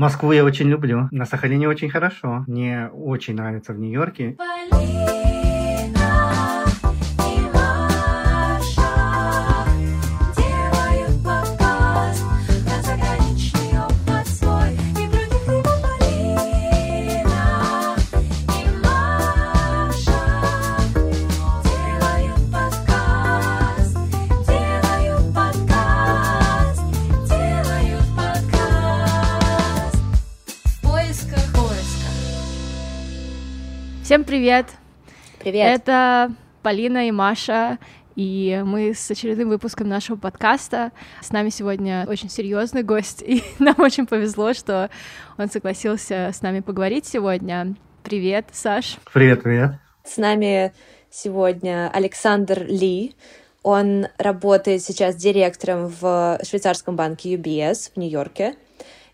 Москву я очень люблю. На Сахалине очень хорошо. Мне очень нравится в Нью-Йорке. Всем привет! Привет! Это Полина и Маша, и мы с очередным выпуском нашего подкаста. С нами сегодня очень серьезный гость, и нам очень повезло, что он согласился с нами поговорить сегодня. Привет, Саш. Привет, привет. С нами сегодня Александр Ли. Он работает сейчас директором в швейцарском банке UBS в Нью-Йорке.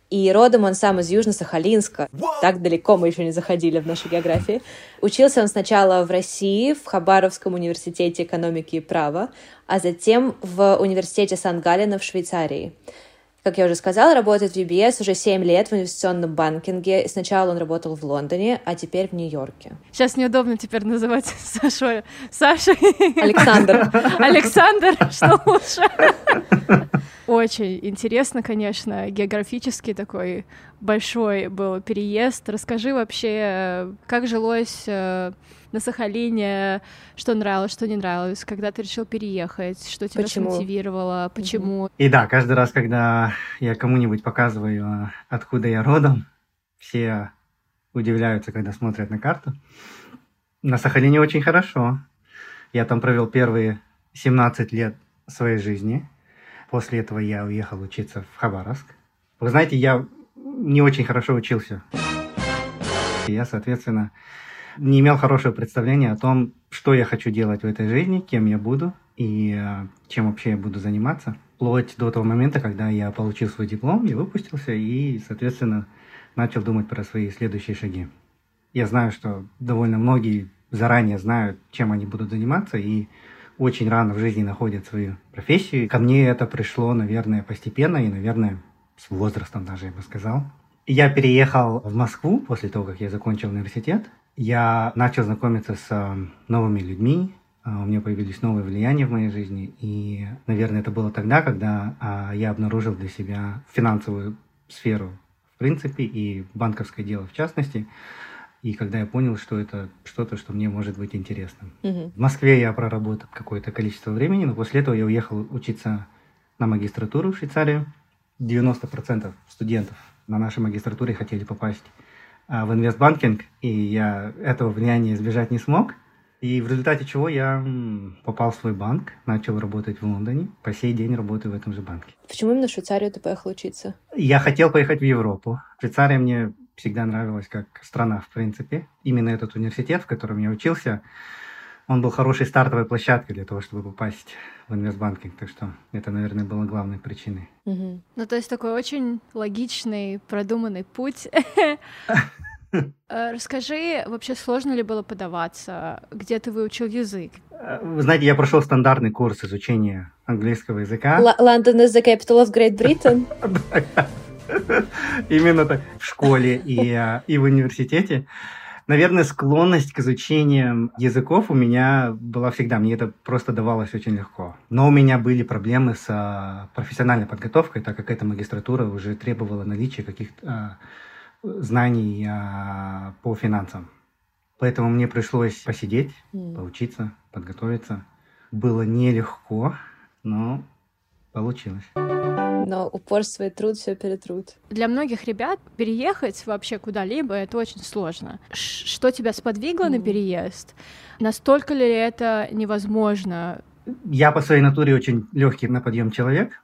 И родом он сам из Южно-Сахалинска. Так далеко мы еще не заходили в нашей географии. Учился он сначала в России, в Хабаровском университете экономики и права, а затем в университете Сан-Галина в Швейцарии. Как я уже сказала, работает в UBS уже 7 лет в инвестиционном банкинге. Сначала он работал в Лондоне, а теперь в Нью-Йорке. Сейчас неудобно теперь называть Сашу Сашей. Александр. Александр, что лучше? Очень интересно, конечно, географически такой большой был переезд. Расскажи вообще, как жилось э, на Сахалине, что нравилось, что не нравилось, когда ты решил переехать, что тебя Почему? смотивировало, почему. И да, каждый раз, когда я кому-нибудь показываю, откуда я родом, все удивляются, когда смотрят на карту. На Сахалине очень хорошо. Я там провел первые 17 лет своей жизни. После этого я уехал учиться в Хабаровск. Вы знаете, я не очень хорошо учился. Я, соответственно, не имел хорошего представления о том, что я хочу делать в этой жизни, кем я буду и э, чем вообще я буду заниматься. Вплоть до того момента, когда я получил свой диплом и выпустился, и, соответственно, начал думать про свои следующие шаги. Я знаю, что довольно многие заранее знают, чем они будут заниматься, и очень рано в жизни находят свою профессию. Ко мне это пришло, наверное, постепенно и, наверное, с возрастом даже, я бы сказал. Я переехал в Москву после того, как я закончил университет. Я начал знакомиться с э, новыми людьми, э, у меня появились новые влияния в моей жизни. И, наверное, это было тогда, когда а, я обнаружил для себя финансовую сферу в принципе и банковское дело в частности. И когда я понял, что это что-то, что мне может быть интересным. Мгм. В Москве я проработал какое-то количество времени, но после этого я уехал учиться на магистратуру в Швейцарию. 90% студентов на нашей магистратуре хотели попасть а, в инвестбанкинг, и я этого влияния избежать не смог. И в результате чего я попал в свой банк, начал работать в Лондоне. По сей день работаю в этом же банке. Почему именно в Швейцарию ты поехал учиться? Я хотел поехать в Европу. Швейцария мне всегда нравилась как страна, в принципе. Именно этот университет, в котором я учился, он был хорошей стартовой площадкой для того, чтобы попасть в инвестбанкинг. Так что это, наверное, было главной причиной. Мгм. Ну, то есть такой очень логичный, продуманный путь. Э, Расскажи, вообще сложно ли было подаваться? Где ты выучил язык? Э, Вы знаете, я прошел стандартный курс изучения английского языка. Л- London is the capital of Great Britain. Именно так. В школе и, э, и в университете. Наверное, склонность к изучению языков у меня была всегда. Мне это просто давалось очень легко. Но у меня были проблемы с профессиональной подготовкой, так как эта магистратура уже требовала наличия каких-то э, знаний э, по финансам. Поэтому мне пришлось посидеть, М. поучиться, подготовиться. Было нелегко, но получилось. Но упорство и труд все перетрут. Для многих ребят переехать вообще куда-либо это очень сложно. Ш- Что тебя сподвигло на Мгм. переезд? Настолько ли это невозможно? Я по своей натуре очень легкий на подъем человек,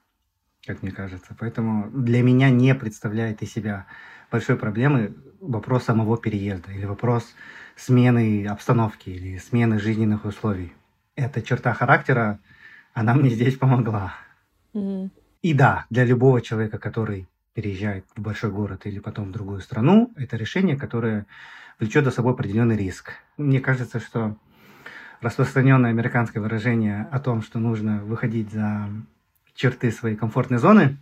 как мне кажется, поэтому для меня не представляет из себя большой проблемы вопрос самого переезда или вопрос смены обстановки или смены жизненных условий. Эта черта характера, она мне здесь помогла. Мгм. И да, для любого человека, который переезжает в большой город или потом в другую страну, это решение, которое влечет за собой определенный риск. Мне кажется, что распространенное американское выражение о том, что нужно выходить за черты своей комфортной зоны,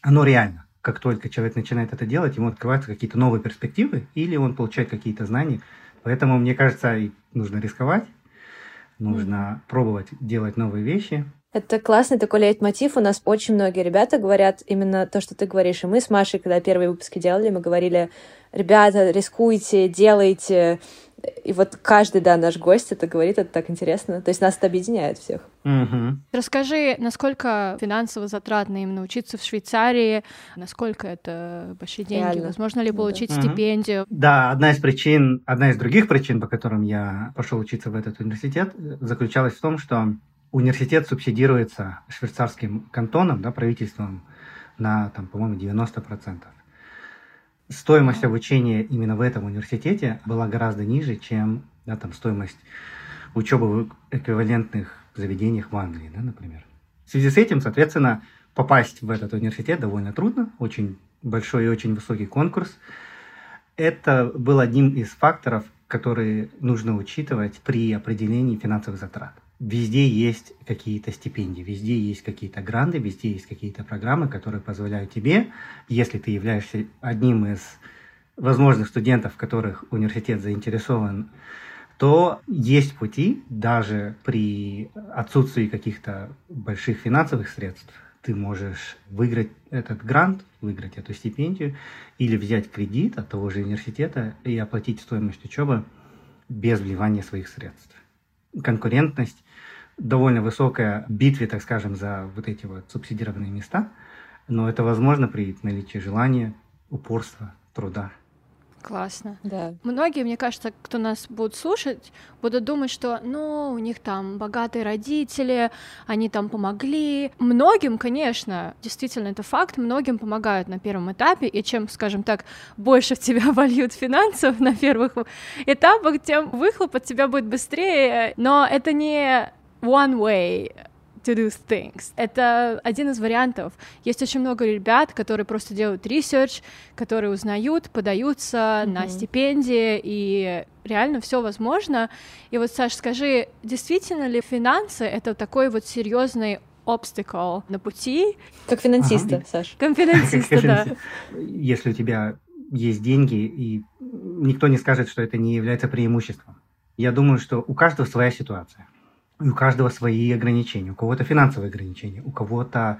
оно реально. как только человек начинает это делать, ему открываются какие-то новые перспективы, или он получает какие-то знания. Поэтому, мне кажется, нужно рисковать, нужно mm. пробовать делать новые вещи. Это классный такой лейтмотив. У нас очень многие ребята говорят именно то, что ты говоришь. И мы с Машей, когда первые выпуски делали, мы говорили, ребята, рискуйте, делайте, и вот каждый, да, наш гость это говорит, это так интересно. То есть нас это объединяет всех. Угу. Расскажи, насколько финансово затратно именно учиться в Швейцарии, насколько это большие деньги, Реально. возможно ли ну получить да. стипендию? Да, одна из причин, одна из других причин, по которым я пошел учиться в этот университет, заключалась в том, что университет субсидируется швейцарским кантоном, да, правительством на, там, по-моему, 90% стоимость обучения именно в этом университете была гораздо ниже, чем да, там, стоимость учебы в эквивалентных заведениях в Англии, да, например. В связи с этим, соответственно, попасть в этот университет довольно трудно, очень большой и очень высокий конкурс. Это был одним из факторов, которые нужно учитывать при определении финансовых затрат. Везде есть какие-то стипендии, везде есть какие-то гранты, везде есть какие-то программы, которые позволяют тебе, если ты являешься одним из возможных студентов, которых университет заинтересован, то есть пути, даже при отсутствии каких-то больших финансовых средств, ты можешь выиграть этот грант, выиграть эту стипендию или взять кредит от того же университета и оплатить стоимость учебы без вливания своих средств. Конкурентность довольно высокая битве, так скажем, за вот эти вот субсидированные места, но это возможно при наличии желания, упорства, труда. Классно. Да. Многие, мне кажется, кто нас будут слушать, будут думать, что, ну, у них там богатые родители, они там помогли. Многим, конечно, действительно, это факт, многим помогают на первом этапе, и чем, скажем так, больше в тебя вольют финансов на первых этапах, тем выхлоп от тебя будет быстрее, но это не one way to do things. Это один из вариантов. Есть очень много ребят, которые просто делают research, которые узнают, подаются mm-hmm. на стипендии, и реально все возможно. И вот, Саш, скажи, действительно ли финансы это такой вот серьезный obstacle на пути? Как финансиста, ага. Саш. Как финансиста, да. Если у тебя есть деньги, и никто не скажет, что это не является преимуществом. Я думаю, что у каждого своя ситуация у каждого свои ограничения. У кого-то финансовые ограничения, у кого-то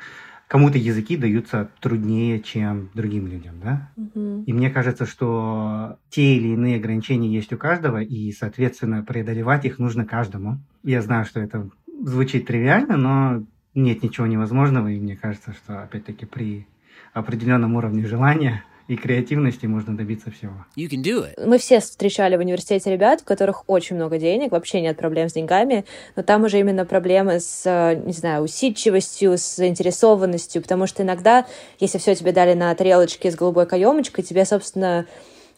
кому-то языки даются труднее, чем другим людям, да? Mm-hmm. И мне кажется, что те или иные ограничения есть у каждого, и, соответственно, преодолевать их нужно каждому. Я знаю, что это звучит тривиально, но нет ничего невозможного, и мне кажется, что, опять-таки, при определенном уровне желания – и креативности можно добиться всего. You can do it. Мы все встречали в университете ребят, у которых очень много денег, вообще нет проблем с деньгами, но там уже именно проблемы с, не знаю, усидчивостью, с заинтересованностью, потому что иногда, если все тебе дали на тарелочке с голубой каемочкой, тебе, собственно,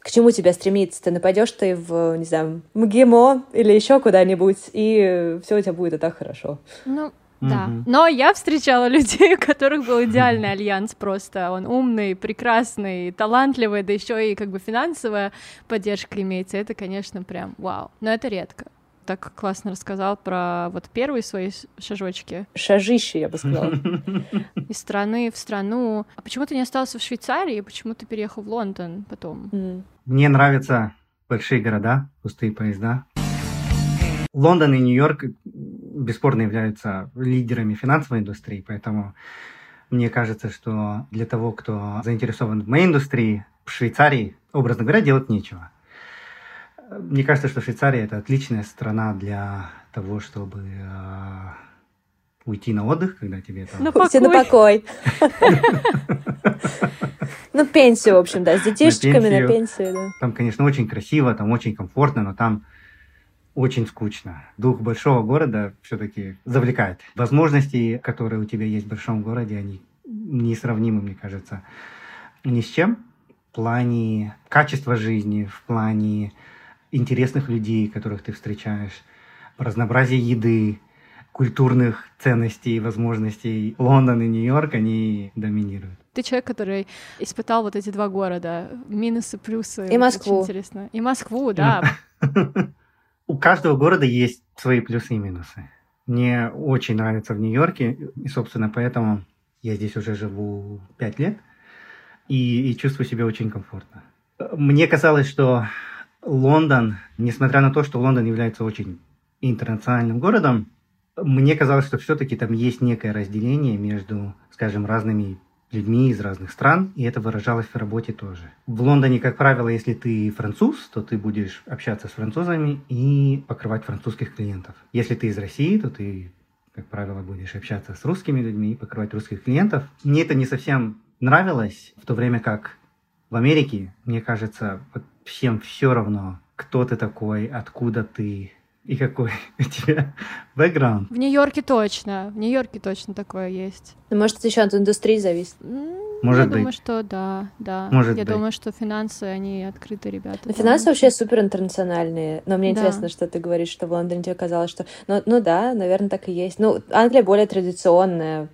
к чему тебя стремиться? Ты нападешь ты в, не знаю, МГИМО или еще куда-нибудь, и все у тебя будет и так хорошо. Ну, да. Но я встречала людей, у которых был идеальный альянс просто. Он умный, прекрасный, талантливый, да еще и как бы финансовая поддержка имеется. Это, конечно, прям вау. Но это редко. Так классно рассказал про вот первые свои шажочки. Шажище, я бы сказала. Из страны в страну. А почему ты не остался в Швейцарии? Почему ты переехал в Лондон потом? Мне нравятся большие города, пустые поезда. Лондон и Нью-Йорк бесспорно являются лидерами финансовой индустрии, поэтому мне кажется, что для того, кто заинтересован в моей индустрии, в Швейцарии, образно говоря, делать нечего. Мне кажется, что Швейцария это отличная страна для того, чтобы э, уйти на отдых, когда тебе там... На покой. на покой. Ну, пенсию, в общем, да, с детишечками на пенсию, да. Там, конечно, очень красиво, там очень комфортно, но там очень скучно. Дух большого города все-таки завлекает. Возможности, которые у тебя есть в большом городе, они несравнимы, мне кажется, ни с чем. В плане качества жизни, в плане интересных людей, которых ты встречаешь, разнообразие еды, культурных ценностей и возможностей Лондон и Нью-Йорк, они доминируют. Ты человек, который испытал вот эти два города, минусы, плюсы. И Москву. Очень интересно. И Москву, да. У каждого города есть свои плюсы и минусы. Мне очень нравится в Нью-Йорке, и, собственно, поэтому я здесь уже живу пять лет. и, и чувствую себя очень комфортно. Мне казалось, что Лондон, несмотря на то, что Лондон является очень интернациональным городом, мне казалось, что все-таки там есть некое разделение между, скажем, разными людьми из разных стран, и это выражалось в работе тоже. В Лондоне, как правило, если ты француз, то ты будешь общаться с французами и покрывать французских клиентов. Если ты из России, то ты, как правило, будешь общаться с русскими людьми и покрывать русских клиентов. Мне это не совсем нравилось, в то время как в Америке, мне кажется, всем все равно, кто ты такой, откуда ты, и какой у тебя бэкграунд? В Нью-Йорке точно. В Нью-Йорке точно такое есть. Ну, может, это еще от индустрии зависит. Может я быть. думаю, что да, да. Может я быть. думаю, что финансы, они открыты, ребята. Ну, да. финансы вообще супер интернациональные. Но мне Да. интересно, что ты говоришь, что в Лондоне тебе казалось, что... Ну, ну да, наверное, так и есть. Ну, Англия более традиционная.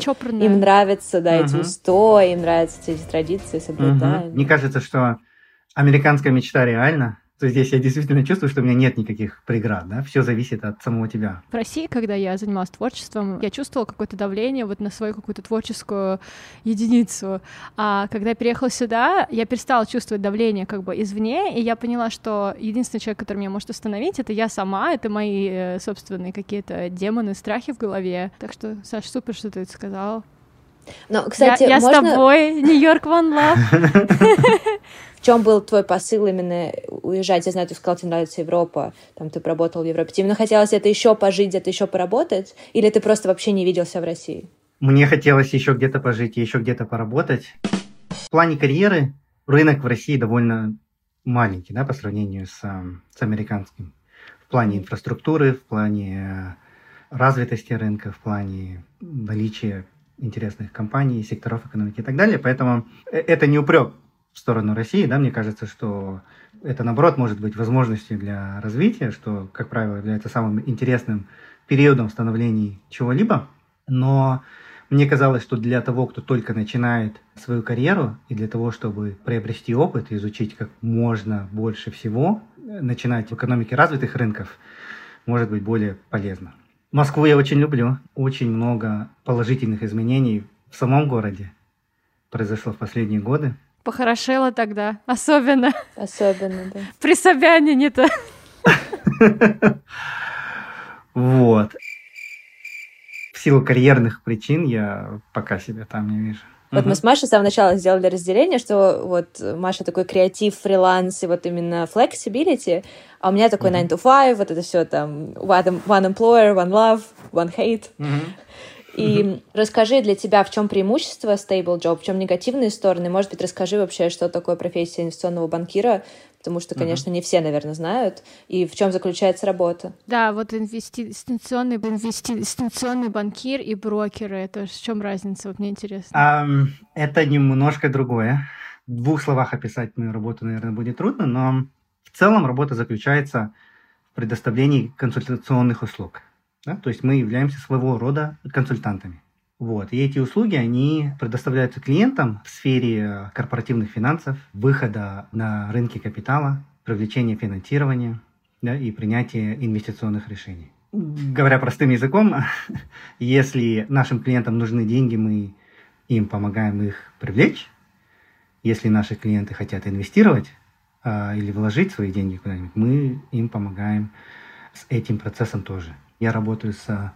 Чопорная. Им нравятся, да, эти Мгм. устои, им нравятся эти традиции, соблюдания. Мгм. Мне кажется, что американская мечта реальна. То здесь я действительно чувствую, что у меня нет никаких преград, да, все зависит от самого тебя. В России, когда я занималась творчеством, я чувствовала какое-то давление вот на свою какую-то творческую единицу. А когда я переехала сюда, я перестала чувствовать давление как бы извне, и я поняла, что единственный человек, который меня может остановить, это я сама, это мои э, собственные какие-то демоны, страхи в голове. Так что, Саш, супер, что ты это сказала. Но, кстати, я я можно... с тобой, Нью-Йорк One Love. В чем был твой посыл именно уезжать? Я знаю, ты сказал, тебе нравится Европа, там ты поработал в Европе. Тебе именно хотелось это еще пожить, где-то еще поработать? Или ты просто вообще не виделся в России? Мне хотелось еще где-то пожить и еще где-то поработать. В плане карьеры рынок в России довольно маленький, да, по сравнению с, с американским. В плане инфраструктуры, в плане э, развитости рынка, в плане наличия интересных компаний, секторов экономики и так далее. Поэтому э, это не упрек в сторону России, да, мне кажется, что это, наоборот, может быть возможностью для развития, что, как правило, является самым интересным периодом становления чего-либо. Но мне казалось, что для того, кто только начинает свою карьеру, и для того, чтобы приобрести опыт, изучить как можно больше всего, начинать в экономике развитых рынков, может быть более полезно. Москву я очень люблю. Очень много положительных изменений в самом городе произошло в последние годы. Похорошело тогда, особенно Особенно, да. при Собянине-то. Вот. В силу карьерных причин я пока себя там не вижу. Вот Мгм. мы с Машей с самого начала сделали разделение, что вот Маша такой креатив, фриланс и вот именно flexibility, а у меня такой 9 to 5, вот это все там one, one employer, one love, one hate. Мгм. И расскажи для тебя, в чем преимущество stable job, в чем негативные стороны. Может быть, расскажи вообще, что такое профессия инвестиционного банкира, потому что, конечно, не все, наверное, знают, и в чем заключается работа. Да, вот инвести- инвестиционный, инвести- инвестиционный банкир и брокеры, это в чем разница? Вот мне интересно. Ам, это немножко другое. В двух словах описать мою работу, наверное, будет трудно, но в целом работа заключается в предоставлении консультационных услуг. Да, То есть мы являемся своего рода консультантами. Вот. И эти услуги, они предоставляются клиентам в сфере э, корпоративных финансов, выхода на рынки капитала, привлечения финансирования да, и принятия инвестиционных решений. Говоря простым языком, если нашим клиентам нужны деньги, мы им помогаем их привлечь. Если наши клиенты хотят инвестировать а, или вложить свои деньги куда-нибудь, мы им помогаем с этим процессом тоже. Я работаю с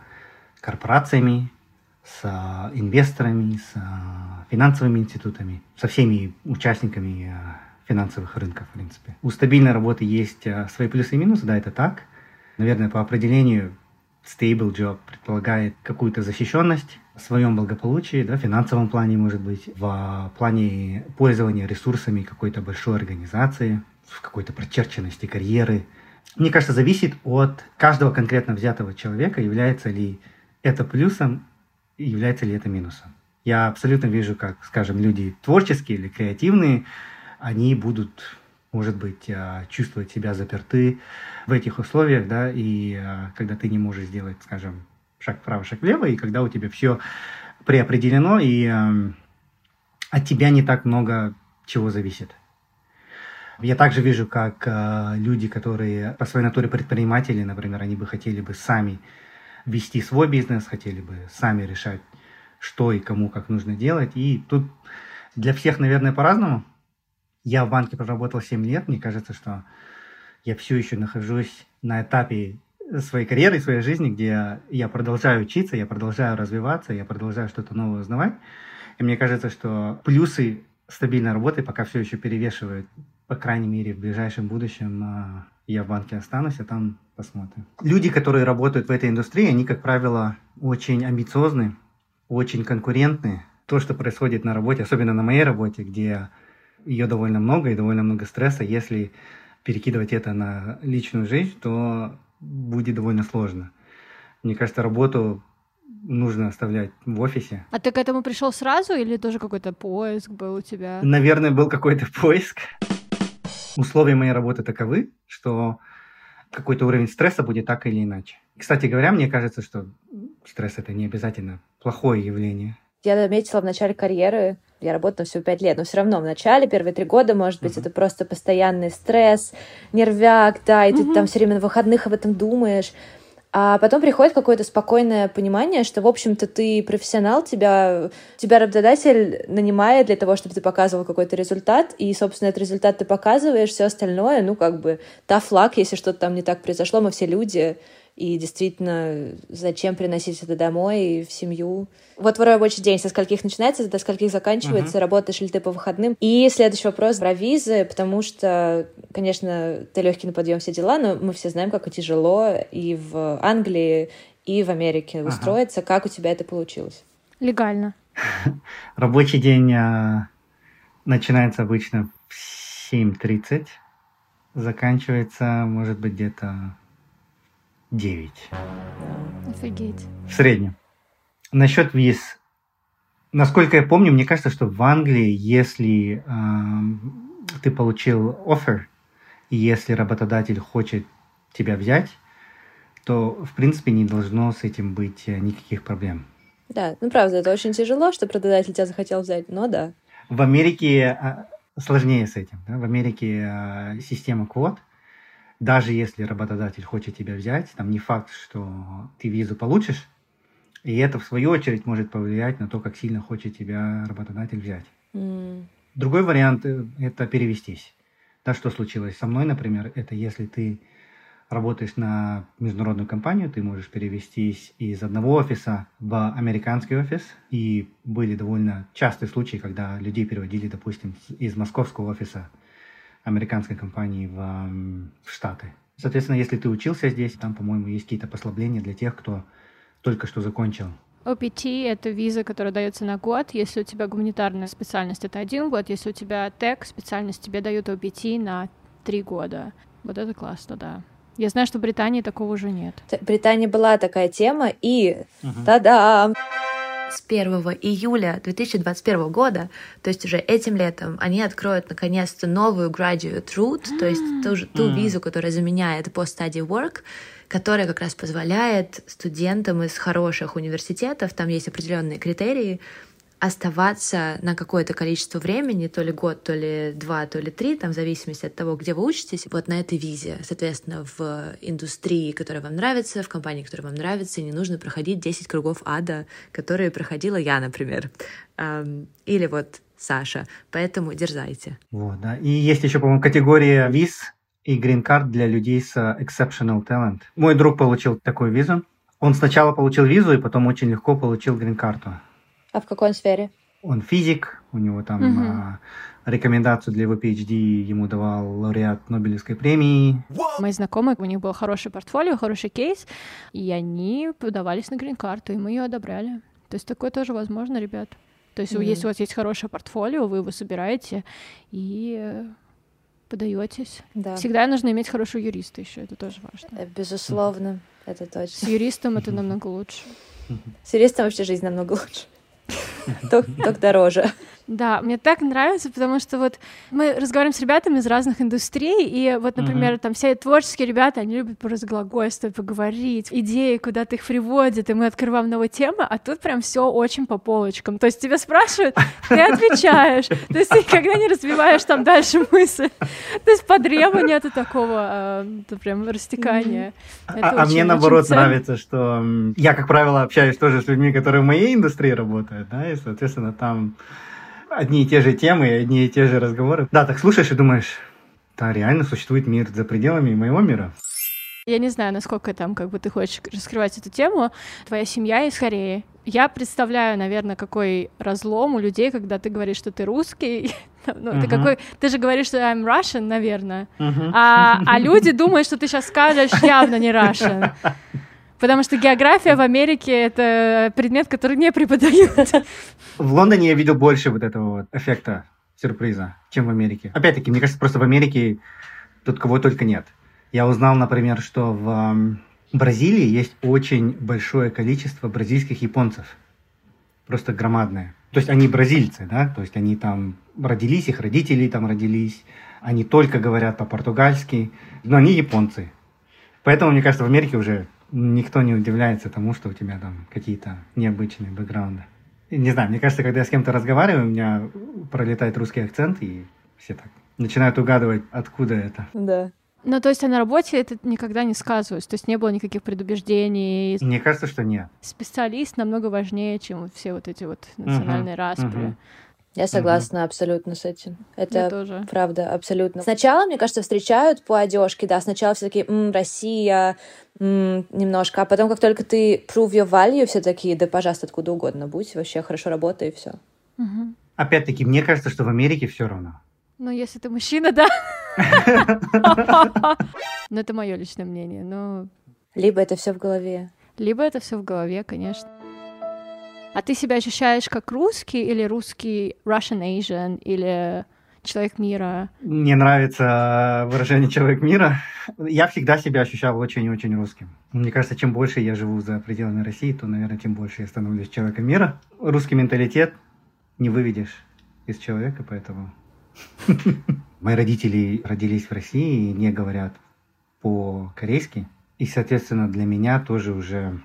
корпорациями, с инвесторами, с а, финансовыми институтами, со всеми участниками финансовых рынков, в принципе. У стабильной работы есть свои плюсы и минусы, да, это так. Наверное, по определению stable job предполагает какую-то защищенность в своем благополучии, да, в финансовом плане, может быть, в плане пользования ресурсами какой-то большой организации, в какой-то прочерченности карьеры. Мне кажется, зависит от каждого конкретно взятого человека, является ли это плюсом, является ли это минусом. Я абсолютно вижу, как, скажем, люди творческие или креативные, они будут, может быть, чувствовать себя заперты в этих условиях, да, и когда ты не можешь сделать, скажем, шаг вправо, шаг влево, и когда у тебя все преопределено, и от тебя не так много чего зависит. Я также вижу, как э, люди, которые по своей натуре предприниматели, например, они бы хотели бы сами вести свой бизнес, хотели бы сами решать, что и кому как нужно делать. И тут Для всех, наверное, по-разному. Я в банке проработал 7 лет. Мне кажется, что я все еще нахожусь на этапе своей карьеры, своей жизни, где я продолжаю учиться, я продолжаю развиваться, я продолжаю что-то новое узнавать. И мне кажется, что плюсы стабильной работы пока все еще перевешивают. По крайней мере, в ближайшем будущем а, я в банке останусь, а там посмотрим. Люди, которые работают в этой индустрии, они, как правило, очень амбициозны, очень конкурентны. То, что происходит на работе, особенно на моей работе, где ее довольно много и довольно много стресса, если перекидывать это на личную жизнь, то будет довольно сложно. Мне кажется, работу нужно оставлять в офисе. А ты к этому пришел сразу или тоже какой-то поиск был у тебя? Наверное, был какой-то поиск. Условия моей работы таковы, что какой-то уровень стресса будет так или иначе. Кстати говоря, мне кажется, что стресс это не обязательно плохое явление. Я заметила в начале карьеры, я работала всего пять лет, но все равно в начале, первые три года, может быть, uh-huh. это просто постоянный стресс, нервяк, да, и uh-huh. ты там все время на выходных об этом думаешь. А потом приходит какое-то спокойное понимание, что, в общем-то, ты профессионал, тебя, тебя работодатель нанимает для того, чтобы ты показывал какой-то результат, и, собственно, этот результат ты показываешь, все остальное, ну, как бы, tough luck, если что-то там не так произошло, мы все люди, и действительно, зачем приносить это домой в семью? Вот твой рабочий день со скольких начинается, до скольких заканчивается, uh-huh. работаешь ли ты по выходным? И следующий вопрос про визы, потому что, конечно, ты легкий на подъем все дела, но мы все знаем, как тяжело и в Англии, и в Америке uh-huh. устроиться. Как у тебя это получилось? Легально. Рабочий день а, начинается обычно в 7.30, заканчивается, может быть, где-то 9. Офигеть. В среднем. Насчет виз. Насколько я помню, мне кажется, что в Англии, если э, ты получил офер, и если работодатель хочет тебя взять, то, в принципе, не должно с этим быть э, никаких проблем. Да, ну правда, это очень тяжело, что работодатель тебя захотел взять, но да. В Америке а, сложнее с этим. Да? В Америке а, система квот – даже если работодатель хочет тебя взять, там не факт, что ты визу получишь, и это, в свою очередь, может повлиять на то, как сильно хочет тебя работодатель взять. Mm. Другой вариант э, – это перевестись. Да, что случилось со мной, например, это если ты работаешь на международную компанию, ты можешь перевестись из одного офиса в американский офис. И были довольно частые случаи, когда людей переводили, допустим, из московского офиса американской компании в, в Штаты. Соответственно, если ты учился здесь, там, по-моему, есть какие-то послабления для тех, кто только что закончил. OPT — это виза, которая дается на год. Если у тебя гуманитарная специальность, это один год. Если у тебя тег специальность, тебе дают OPT на три года. Вот это классно, да. Я знаю, что в Британии такого уже нет. В Британии была такая тема, и uh-huh. та-дам! С 1 июля 2021 года, то есть уже этим летом, они откроют наконец-то новую graduate route, то есть ту, ту визу, которая заменяет post-study work, которая как раз позволяет студентам из хороших университетов, там есть определенные критерии, оставаться на какое-то количество времени, то ли год, то ли два, то ли три, там в зависимости от того, где вы учитесь, вот на этой визе. Соответственно, в индустрии, которая вам нравится, в компании, которая вам нравится, не нужно проходить 10 кругов ада, которые проходила я, например. Или вот Саша. Поэтому дерзайте. Вот, да. И есть еще, по-моему, категория виз и грин-карт для людей с exceptional talent. Мой друг получил такую визу. Он сначала получил визу, и потом очень легко получил грин-карту. А в какой сфере? Он физик, у него там угу. а, рекомендацию для его PhD ему давал лауреат Нобелевской премии. Мои знакомые, у них был хороший портфолио, хороший кейс, и они подавались на грин-карту, и мы ее одобряли. То есть такое тоже возможно, ребят. То есть, mm если у вас есть хорошее портфолио, вы его собираете и подаетесь. Да. Всегда нужно иметь хорошего юриста еще, это тоже важно. Э, безусловно, это точно. С юристом это намного лучше. С юристом вообще жизнь намного лучше. Только дороже. Да, мне так нравится, потому что вот мы разговариваем с ребятами из разных индустрий, и вот, например, mm-hmm. там все творческие ребята, они любят поразглагольствовать, поговорить, идеи куда-то их приводят, и мы открываем новые темы, а тут прям все очень по полочкам. То есть тебя спрашивают, ты отвечаешь, то есть ты никогда не развиваешь там дальше мысль. То есть по древу нету такого а, прям растекания. А, а мне наоборот нравится, что я, как правило, общаюсь тоже с людьми, которые в моей индустрии работают, да, и, соответственно, там одни и те же темы, одни и те же разговоры. Да, так слушаешь и думаешь, да, реально существует мир за пределами моего мира. Я не знаю, насколько там как бы ты хочешь раскрывать эту тему. Твоя семья из Кореи. Я представляю, наверное, какой разлом у людей, когда ты говоришь, что ты русский. ну, uh-huh. ты какой, ты же говоришь, что I'm Russian, наверное. Uh-huh. А, а люди думают, что ты сейчас скажешь явно не Russian. Потому что география в Америке — это предмет, который не преподают. В Лондоне я видел больше вот этого вот эффекта сюрприза, чем в Америке. Опять-таки, мне кажется, просто в Америке тут кого только нет. Я узнал, например, что в Бразилии есть очень большое количество бразильских японцев. Просто громадное. То есть они бразильцы, да, то есть они там родились, их родители там родились, они только говорят по-португальски, но они японцы. Поэтому, мне кажется, в Америке уже никто не удивляется тому, что у тебя там какие-то необычные бэкграунды. Не знаю, мне кажется, когда я с кем-то разговариваю, у меня пролетает русский акцент, и все так начинают угадывать, откуда это. Да. Ну, то есть, а на работе это никогда не сказывалось? То есть не было никаких предубеждений? Мне кажется, что нет. Специалист намного важнее, чем все вот эти вот национальные uh-huh, распри. Uh-huh. Я согласна угу. абсолютно с этим. Это тоже. правда, абсолютно. Сначала, мне кажется, встречают по одежке, да, сначала все такие, м, Россия, м, немножко, а потом, как только ты prove your value, все такие, да, пожалуйста, откуда угодно будь, вообще хорошо работай и все. Угу. Опять-таки, мне кажется, что в Америке все равно. Ну, если ты мужчина, да. Но это мое личное мнение, но... Либо это все в голове. Либо это все в голове, конечно. А ты себя ощущаешь как русский или русский Russian Asian или человек мира? Мне нравится выражение человек мира. Я всегда себя ощущал очень-очень русским. Мне кажется, чем больше я живу за пределами России, то, наверное, тем больше я становлюсь человеком мира. Русский менталитет не выведешь из человека, поэтому... Мои родители родились в России и не говорят по-корейски. И, соответственно, для меня тоже уже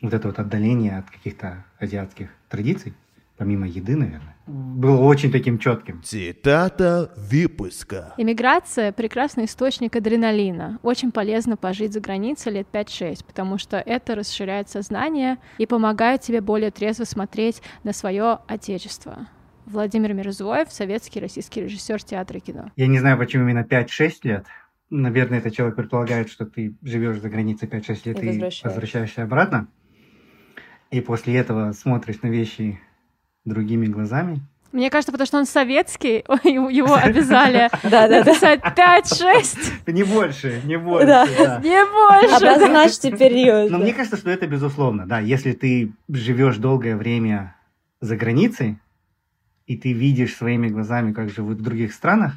вот это вот отдаление от каких-то азиатских традиций, помимо еды, наверное, было очень таким четким. Цитата выпуска. Иммиграция – прекрасный источник адреналина. Очень полезно пожить за границей лет 5-6, потому что это расширяет сознание и помогает тебе более трезво смотреть на свое отечество. Владимир Мирзоев, советский российский режиссер театра и кино. Я не знаю, почему именно 5-6 лет. Наверное, этот человек предполагает, что ты живешь за границей 5-6 лет и, и возвращаешься обратно и после этого смотришь на вещи другими глазами. Мне кажется, потому что он советский, его обязали написать 5-6. Не больше, не больше. Не больше. Обозначьте период. Но мне кажется, что это безусловно. Да, если ты живешь долгое время за границей, и ты видишь своими глазами, как живут в других странах,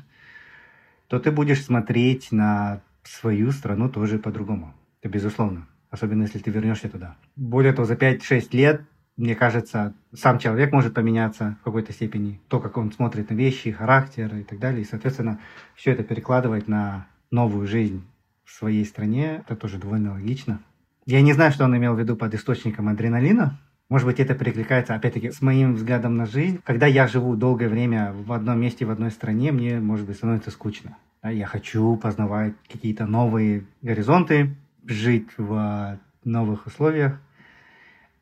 то ты будешь смотреть на свою страну тоже по-другому. Это безусловно особенно если ты вернешься туда. Более того, за 5-6 лет, мне кажется, сам человек может поменяться в какой-то степени. То, как он смотрит на вещи, характер и так далее. И, соответственно, все это перекладывать на новую жизнь в своей стране, это тоже довольно логично. Я не знаю, что он имел в виду под источником адреналина. Может быть, это перекликается, опять-таки, с моим взглядом на жизнь. Когда я живу долгое время в одном месте, в одной стране, мне, может быть, становится скучно. Я хочу познавать какие-то новые горизонты, жить в новых условиях,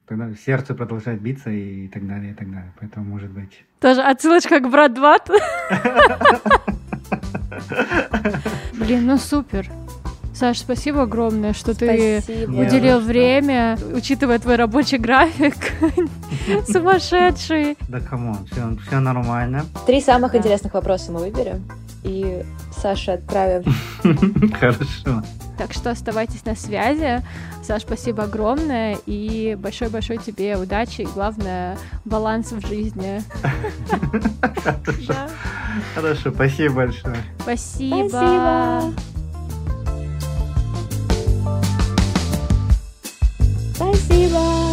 тогда сердце продолжает биться и так далее, и так далее. Поэтому, может быть... Тоже отсылочка к Брат Бат. Блин, ну супер. Саш, спасибо огромное, что спасибо. ты уделил время, учитывая твой рабочий график. Сумасшедший. Да come on, все, все нормально. Три самых интересных вопроса мы выберем. И Саша отправим. Хорошо. Так что оставайтесь на связи. Саш, спасибо огромное. И большой-большой тебе удачи. И главное, баланс в жизни. Хорошо, спасибо большое. Спасибо. Спасибо.